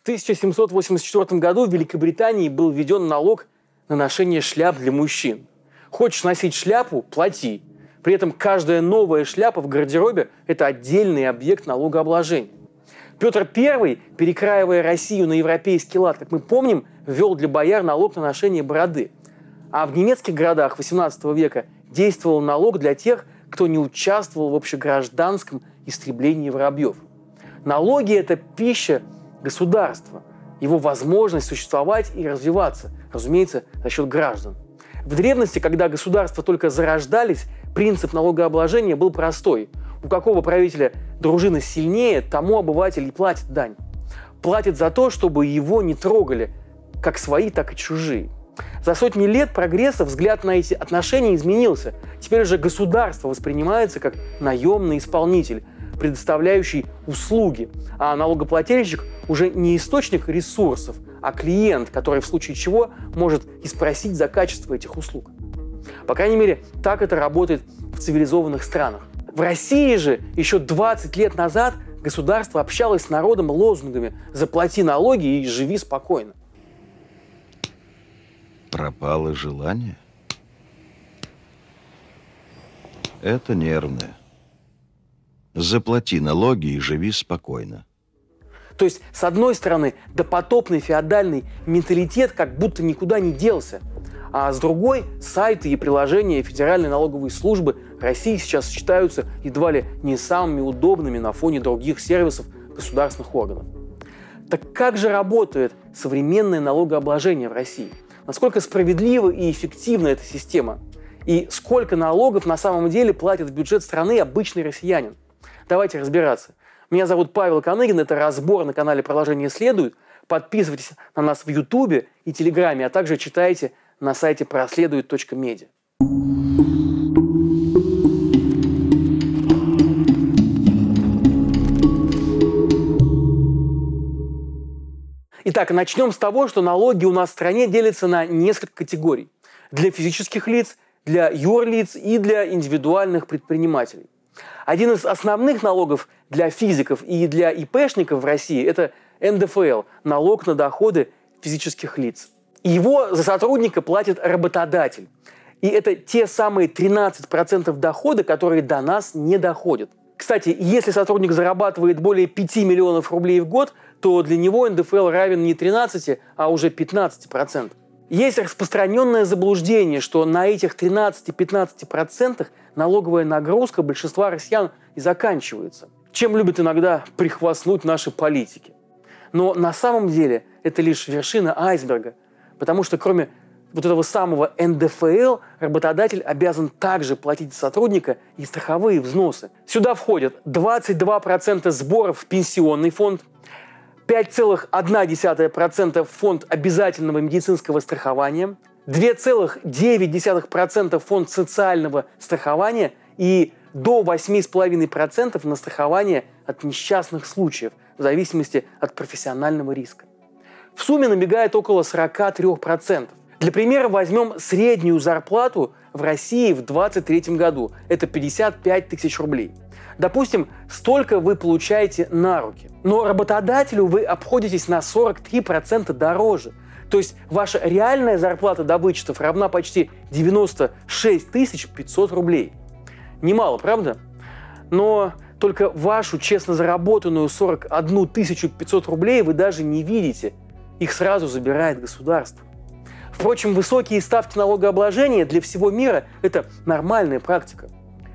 В 1784 году в Великобритании был введен налог на ношение шляп для мужчин. Хочешь носить шляпу – плати. При этом каждая новая шляпа в гардеробе – это отдельный объект налогообложения. Петр I, перекраивая Россию на европейский лад, как мы помним, ввел для бояр налог на ношение бороды. А в немецких городах XVIII века действовал налог для тех, кто не участвовал в общегражданском истреблении воробьев. Налоги – это пища государства, его возможность существовать и развиваться, разумеется, за счет граждан. В древности, когда государства только зарождались, принцип налогообложения был простой. У какого правителя дружина сильнее, тому обыватель и платит дань. Платит за то, чтобы его не трогали, как свои, так и чужие. За сотни лет прогресса взгляд на эти отношения изменился. Теперь уже государство воспринимается как наемный исполнитель, предоставляющий услуги, а налогоплательщик уже не источник ресурсов, а клиент, который в случае чего может и спросить за качество этих услуг. По крайней мере, так это работает в цивилизованных странах. В России же еще 20 лет назад государство общалось с народом лозунгами «заплати налоги и живи спокойно». Пропало желание? Это нервное. Заплати налоги и живи спокойно. То есть, с одной стороны, допотопный феодальный менталитет как будто никуда не делся. А с другой, сайты и приложения Федеральной налоговой службы России сейчас считаются едва ли не самыми удобными на фоне других сервисов государственных органов. Так как же работает современное налогообложение в России? Насколько справедлива и эффективна эта система? И сколько налогов на самом деле платит в бюджет страны обычный россиянин? Давайте разбираться. Меня зовут Павел Коныгин, это разбор на канале «Продолжение следует». Подписывайтесь на нас в Ютубе и Телеграме, а также читайте на сайте проследует.медиа. Итак, начнем с того, что налоги у нас в стране делятся на несколько категорий. Для физических лиц, для юрлиц и для индивидуальных предпринимателей. Один из основных налогов для физиков и для ИПшников в России – это НДФЛ – налог на доходы физических лиц. Его за сотрудника платит работодатель. И это те самые 13% дохода, которые до нас не доходят. Кстати, если сотрудник зарабатывает более 5 миллионов рублей в год, то для него НДФЛ равен не 13, а уже 15%. Есть распространенное заблуждение, что на этих 13-15% налоговая нагрузка большинства россиян и заканчивается. Чем любят иногда прихвастнуть наши политики. Но на самом деле это лишь вершина айсберга, потому что кроме вот этого самого НДФЛ работодатель обязан также платить сотрудника и страховые взносы. Сюда входят 22% сборов в пенсионный фонд, 5,1% фонд обязательного медицинского страхования, 2,9% фонд социального страхования и до 8,5% на страхование от несчастных случаев в зависимости от профессионального риска. В сумме набегает около 43%. Для примера возьмем среднюю зарплату в России в 2023 году. Это 55 тысяч рублей. Допустим, столько вы получаете на руки. Но работодателю вы обходитесь на 43% дороже. То есть ваша реальная зарплата до вычетов равна почти 96 500 рублей. Немало, правда? Но только вашу честно заработанную 41 500 рублей вы даже не видите. Их сразу забирает государство. Впрочем, высокие ставки налогообложения для всего мира – это нормальная практика.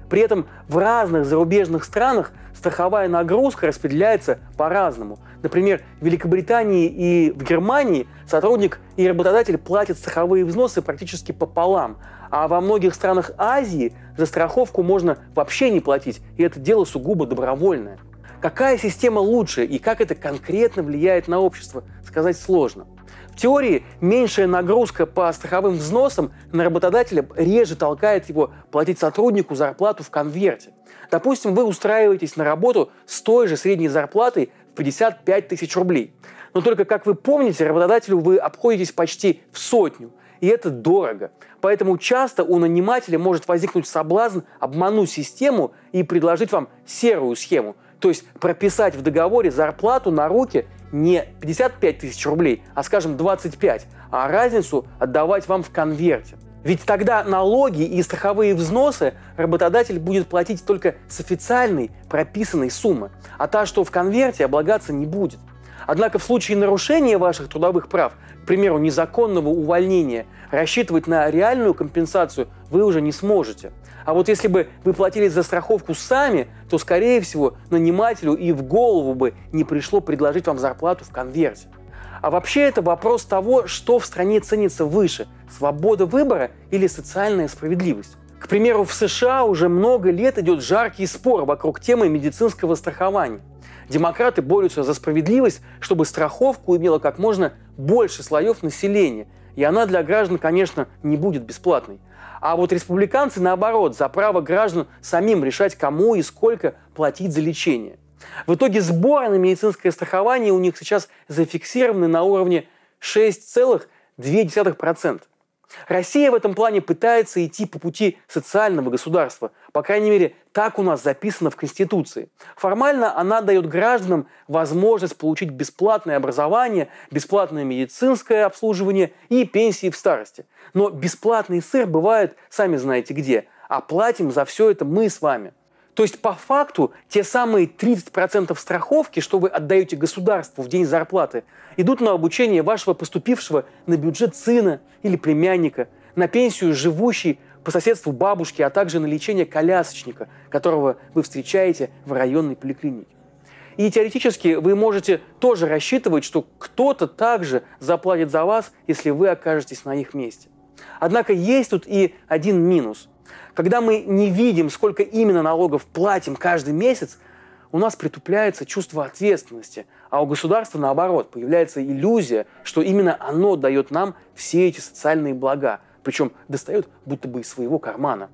При этом в разных зарубежных странах страховая нагрузка распределяется по-разному. Например, в Великобритании и в Германии сотрудник и работодатель платят страховые взносы практически пополам, а во многих странах Азии за страховку можно вообще не платить, и это дело сугубо добровольное. Какая система лучше и как это конкретно влияет на общество, сказать сложно. В теории меньшая нагрузка по страховым взносам на работодателя реже толкает его платить сотруднику зарплату в конверте. Допустим, вы устраиваетесь на работу с той же средней зарплатой в 55 тысяч рублей. Но только, как вы помните, работодателю вы обходитесь почти в сотню. И это дорого. Поэтому часто у нанимателя может возникнуть соблазн обмануть систему и предложить вам серую схему. То есть прописать в договоре зарплату на руки не 55 тысяч рублей, а, скажем, 25, а разницу отдавать вам в конверте. Ведь тогда налоги и страховые взносы работодатель будет платить только с официальной прописанной суммы, а та, что в конверте, облагаться не будет. Однако в случае нарушения ваших трудовых прав, к примеру, незаконного увольнения, рассчитывать на реальную компенсацию вы уже не сможете. А вот если бы вы платили за страховку сами, то, скорее всего, нанимателю и в голову бы не пришло предложить вам зарплату в конверте. А вообще это вопрос того, что в стране ценится выше – свобода выбора или социальная справедливость. К примеру, в США уже много лет идет жаркий спор вокруг темы медицинского страхования. Демократы борются за справедливость, чтобы страховку имела как можно больше слоев населения. И она для граждан, конечно, не будет бесплатной. А вот республиканцы, наоборот, за право граждан самим решать, кому и сколько платить за лечение. В итоге сборы на медицинское страхование у них сейчас зафиксированы на уровне 6,2%. Россия в этом плане пытается идти по пути социального государства. По крайней мере, так у нас записано в Конституции. Формально она дает гражданам возможность получить бесплатное образование, бесплатное медицинское обслуживание и пенсии в старости. Но бесплатный сыр бывает, сами знаете где. А платим за все это мы с вами – то есть по факту те самые 30% страховки, что вы отдаете государству в день зарплаты, идут на обучение вашего поступившего на бюджет сына или племянника, на пенсию живущей по соседству бабушки, а также на лечение колясочника, которого вы встречаете в районной поликлинике. И теоретически вы можете тоже рассчитывать, что кто-то также заплатит за вас, если вы окажетесь на их месте. Однако есть тут и один минус – когда мы не видим, сколько именно налогов платим каждый месяц, у нас притупляется чувство ответственности, а у государства, наоборот, появляется иллюзия, что именно оно дает нам все эти социальные блага, причем достает будто бы из своего кармана.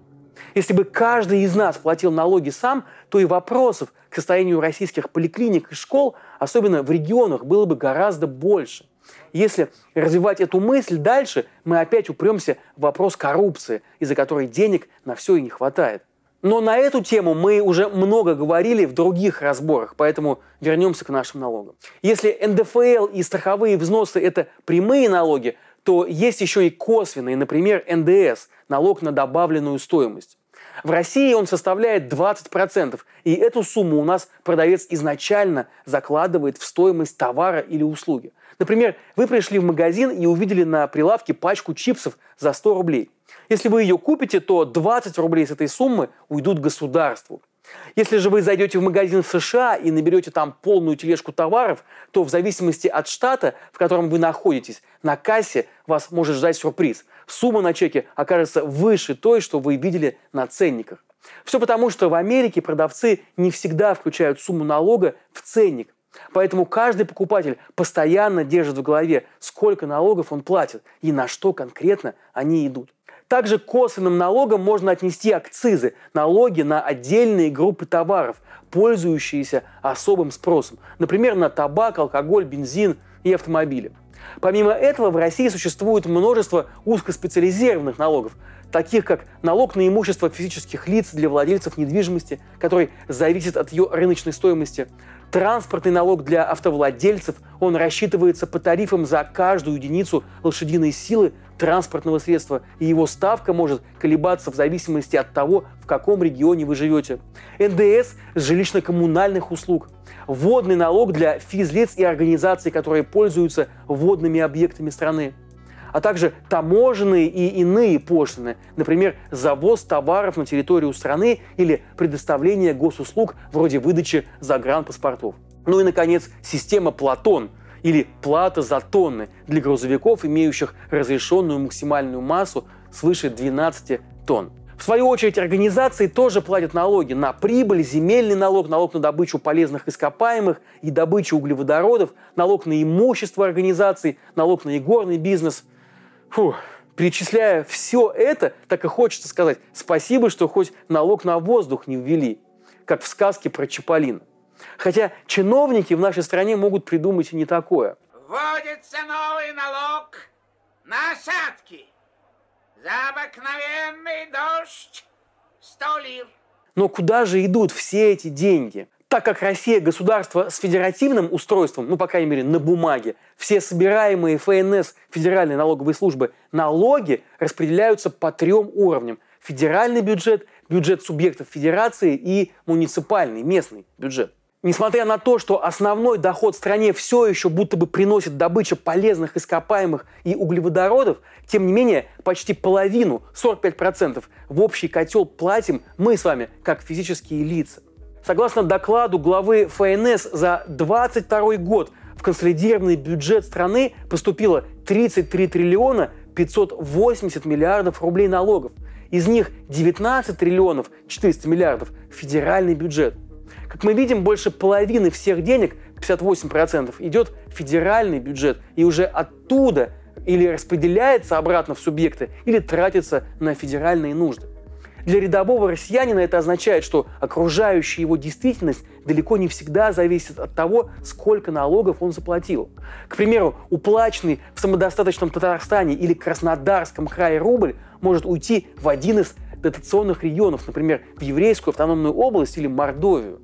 Если бы каждый из нас платил налоги сам, то и вопросов к состоянию российских поликлиник и школ, особенно в регионах, было бы гораздо больше. Если развивать эту мысль дальше, мы опять упремся в вопрос коррупции, из-за которой денег на все и не хватает. Но на эту тему мы уже много говорили в других разборах, поэтому вернемся к нашим налогам. Если НДФЛ и страховые взносы – это прямые налоги, то есть еще и косвенные, например, НДС – налог на добавленную стоимость. В России он составляет 20%, и эту сумму у нас продавец изначально закладывает в стоимость товара или услуги. Например, вы пришли в магазин и увидели на прилавке пачку чипсов за 100 рублей. Если вы ее купите, то 20 рублей с этой суммы уйдут государству. Если же вы зайдете в магазин в США и наберете там полную тележку товаров, то в зависимости от штата, в котором вы находитесь, на кассе вас может ждать сюрприз. Сумма на чеке окажется выше той, что вы видели на ценниках. Все потому, что в Америке продавцы не всегда включают сумму налога в ценник. Поэтому каждый покупатель постоянно держит в голове, сколько налогов он платит и на что конкретно они идут. Также к косвенным налогам можно отнести акцизы, налоги на отдельные группы товаров, пользующиеся особым спросом. Например, на табак, алкоголь, бензин и автомобили. Помимо этого, в России существует множество узкоспециализированных налогов, таких как налог на имущество физических лиц для владельцев недвижимости, который зависит от ее рыночной стоимости, Транспортный налог для автовладельцев, он рассчитывается по тарифам за каждую единицу лошадиной силы транспортного средства, и его ставка может колебаться в зависимости от того, в каком регионе вы живете. НДС с жилищно-коммунальных услуг. Водный налог для физлиц и организаций, которые пользуются водными объектами страны а также таможенные и иные пошлины, например, завоз товаров на территорию страны или предоставление госуслуг вроде выдачи загранпаспортов. Ну и, наконец, система Платон или плата за тонны для грузовиков, имеющих разрешенную максимальную массу свыше 12 тонн. В свою очередь, организации тоже платят налоги на прибыль, земельный налог, налог на добычу полезных ископаемых и добычу углеводородов, налог на имущество организаций, налог на игорный бизнес. Фу, перечисляя все это, так и хочется сказать спасибо, что хоть налог на воздух не ввели, как в сказке про Чаполин. Хотя чиновники в нашей стране могут придумать и не такое. Вводится новый налог на осадки. За обыкновенный дождь 100 лир. Но куда же идут все эти деньги? Так как Россия государство с федеративным устройством, ну, по крайней мере, на бумаге, все собираемые ФНС, Федеральной налоговой службы, налоги распределяются по трем уровням. Федеральный бюджет, бюджет субъектов федерации и муниципальный, местный бюджет. Несмотря на то, что основной доход в стране все еще будто бы приносит добыча полезных ископаемых и углеводородов, тем не менее почти половину, 45% в общий котел платим мы с вами, как физические лица. Согласно докладу главы ФНС за 2022 год в консолидированный бюджет страны поступило 33 триллиона 580 миллиардов рублей налогов. Из них 19 триллионов 400 миллиардов – федеральный бюджет. Как мы видим, больше половины всех денег, 58%, идет в федеральный бюджет. И уже оттуда или распределяется обратно в субъекты, или тратится на федеральные нужды. Для рядового россиянина это означает, что окружающая его действительность далеко не всегда зависит от того, сколько налогов он заплатил. К примеру, уплаченный в самодостаточном Татарстане или Краснодарском крае рубль может уйти в один из дотационных регионов, например, в Еврейскую автономную область или Мордовию.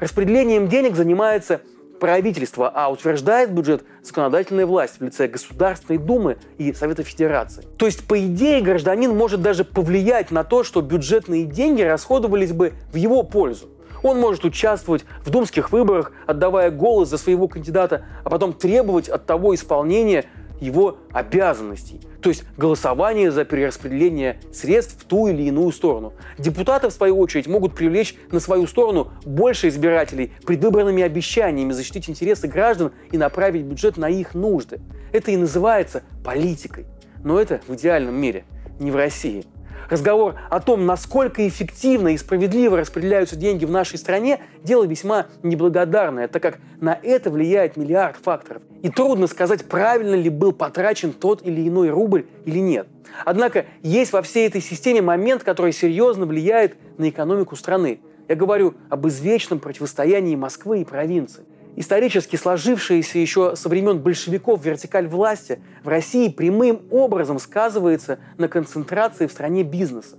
Распределением денег занимается правительство, а утверждает бюджет законодательная власть в лице Государственной Думы и Совета Федерации. То есть, по идее, гражданин может даже повлиять на то, что бюджетные деньги расходовались бы в его пользу. Он может участвовать в думских выборах, отдавая голос за своего кандидата, а потом требовать от того исполнения его обязанностей, то есть голосование за перераспределение средств в ту или иную сторону. Депутаты, в свою очередь, могут привлечь на свою сторону больше избирателей предвыборными обещаниями защитить интересы граждан и направить бюджет на их нужды. Это и называется политикой. Но это в идеальном мире, не в России. Разговор о том, насколько эффективно и справедливо распределяются деньги в нашей стране, дело весьма неблагодарное, так как на это влияет миллиард факторов. И трудно сказать, правильно ли был потрачен тот или иной рубль или нет. Однако есть во всей этой системе момент, который серьезно влияет на экономику страны. Я говорю об извечном противостоянии Москвы и провинции. Исторически сложившаяся еще со времен большевиков вертикаль власти в России прямым образом сказывается на концентрации в стране бизнеса.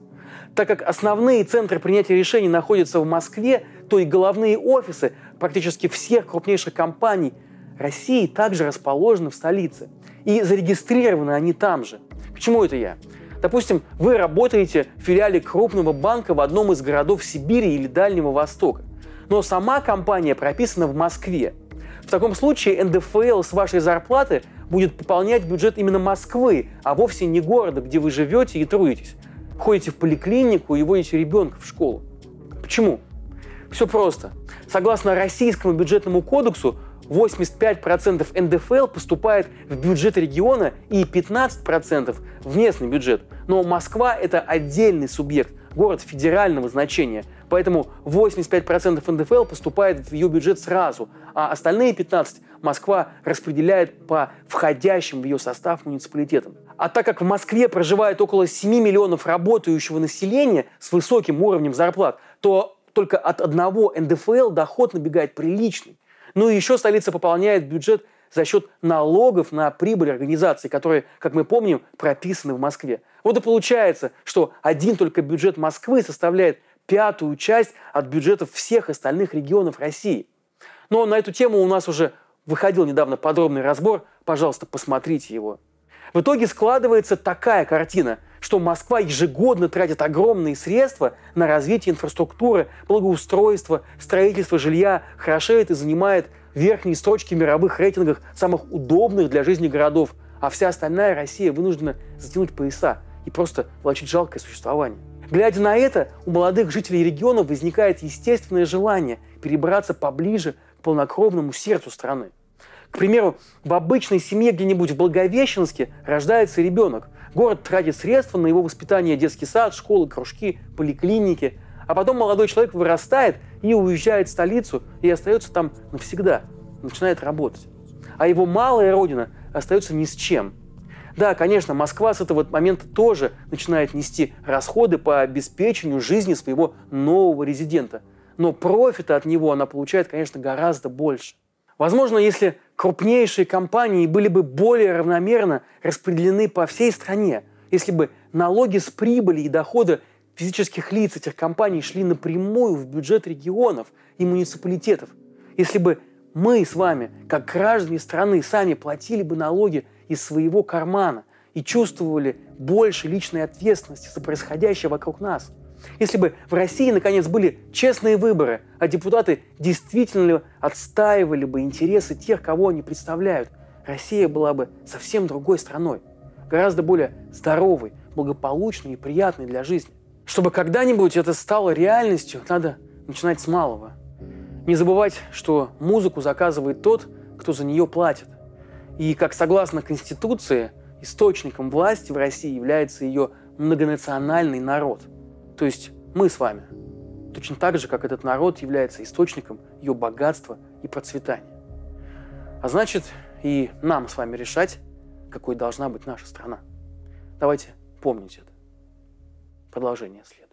Так как основные центры принятия решений находятся в Москве, то и головные офисы практически всех крупнейших компаний России также расположены в столице. И зарегистрированы они там же. К чему это я? Допустим, вы работаете в филиале крупного банка в одном из городов Сибири или Дальнего Востока но сама компания прописана в Москве. В таком случае НДФЛ с вашей зарплаты будет пополнять бюджет именно Москвы, а вовсе не города, где вы живете и трудитесь. Ходите в поликлинику и водите ребенка в школу. Почему? Все просто. Согласно Российскому бюджетному кодексу, 85% НДФЛ поступает в бюджет региона и 15% в местный бюджет. Но Москва – это отдельный субъект, город федерального значения. Поэтому 85% НДФЛ поступает в ее бюджет сразу, а остальные 15% Москва распределяет по входящим в ее состав муниципалитетам. А так как в Москве проживает около 7 миллионов работающего населения с высоким уровнем зарплат, то только от одного НДФЛ доход набегает приличный. Ну и еще столица пополняет бюджет за счет налогов на прибыль организаций, которые, как мы помним, прописаны в Москве. Вот и получается, что один только бюджет Москвы составляет пятую часть от бюджетов всех остальных регионов России. Но на эту тему у нас уже выходил недавно подробный разбор, пожалуйста, посмотрите его. В итоге складывается такая картина, что Москва ежегодно тратит огромные средства на развитие инфраструктуры, благоустройство, строительство жилья, хорошеет и занимает верхние строчки в мировых рейтингах самых удобных для жизни городов, а вся остальная Россия вынуждена затянуть пояса и просто влачить жалкое существование. Глядя на это, у молодых жителей региона возникает естественное желание перебраться поближе к полнокровному сердцу страны. К примеру, в обычной семье где-нибудь в Благовещенске рождается ребенок. Город тратит средства на его воспитание, детский сад, школы, кружки, поликлиники. А потом молодой человек вырастает и уезжает в столицу и остается там навсегда, начинает работать. А его малая родина остается ни с чем – да, конечно, Москва с этого момента тоже начинает нести расходы по обеспечению жизни своего нового резидента. Но профита от него она получает, конечно, гораздо больше. Возможно, если крупнейшие компании были бы более равномерно распределены по всей стране, если бы налоги с прибыли и дохода физических лиц этих компаний шли напрямую в бюджет регионов и муниципалитетов. Если бы мы с вами, как граждане страны, сами платили бы налоги из своего кармана и чувствовали больше личной ответственности за происходящее вокруг нас. Если бы в России, наконец, были честные выборы, а депутаты действительно отстаивали бы интересы тех, кого они представляют, Россия была бы совсем другой страной, гораздо более здоровой, благополучной и приятной для жизни. Чтобы когда-нибудь это стало реальностью, надо начинать с малого. Не забывать, что музыку заказывает тот, кто за нее платит. И, как согласно Конституции, источником власти в России является ее многонациональный народ. То есть мы с вами. Точно так же, как этот народ является источником ее богатства и процветания. А значит, и нам с вами решать, какой должна быть наша страна. Давайте помнить это. Продолжение следует.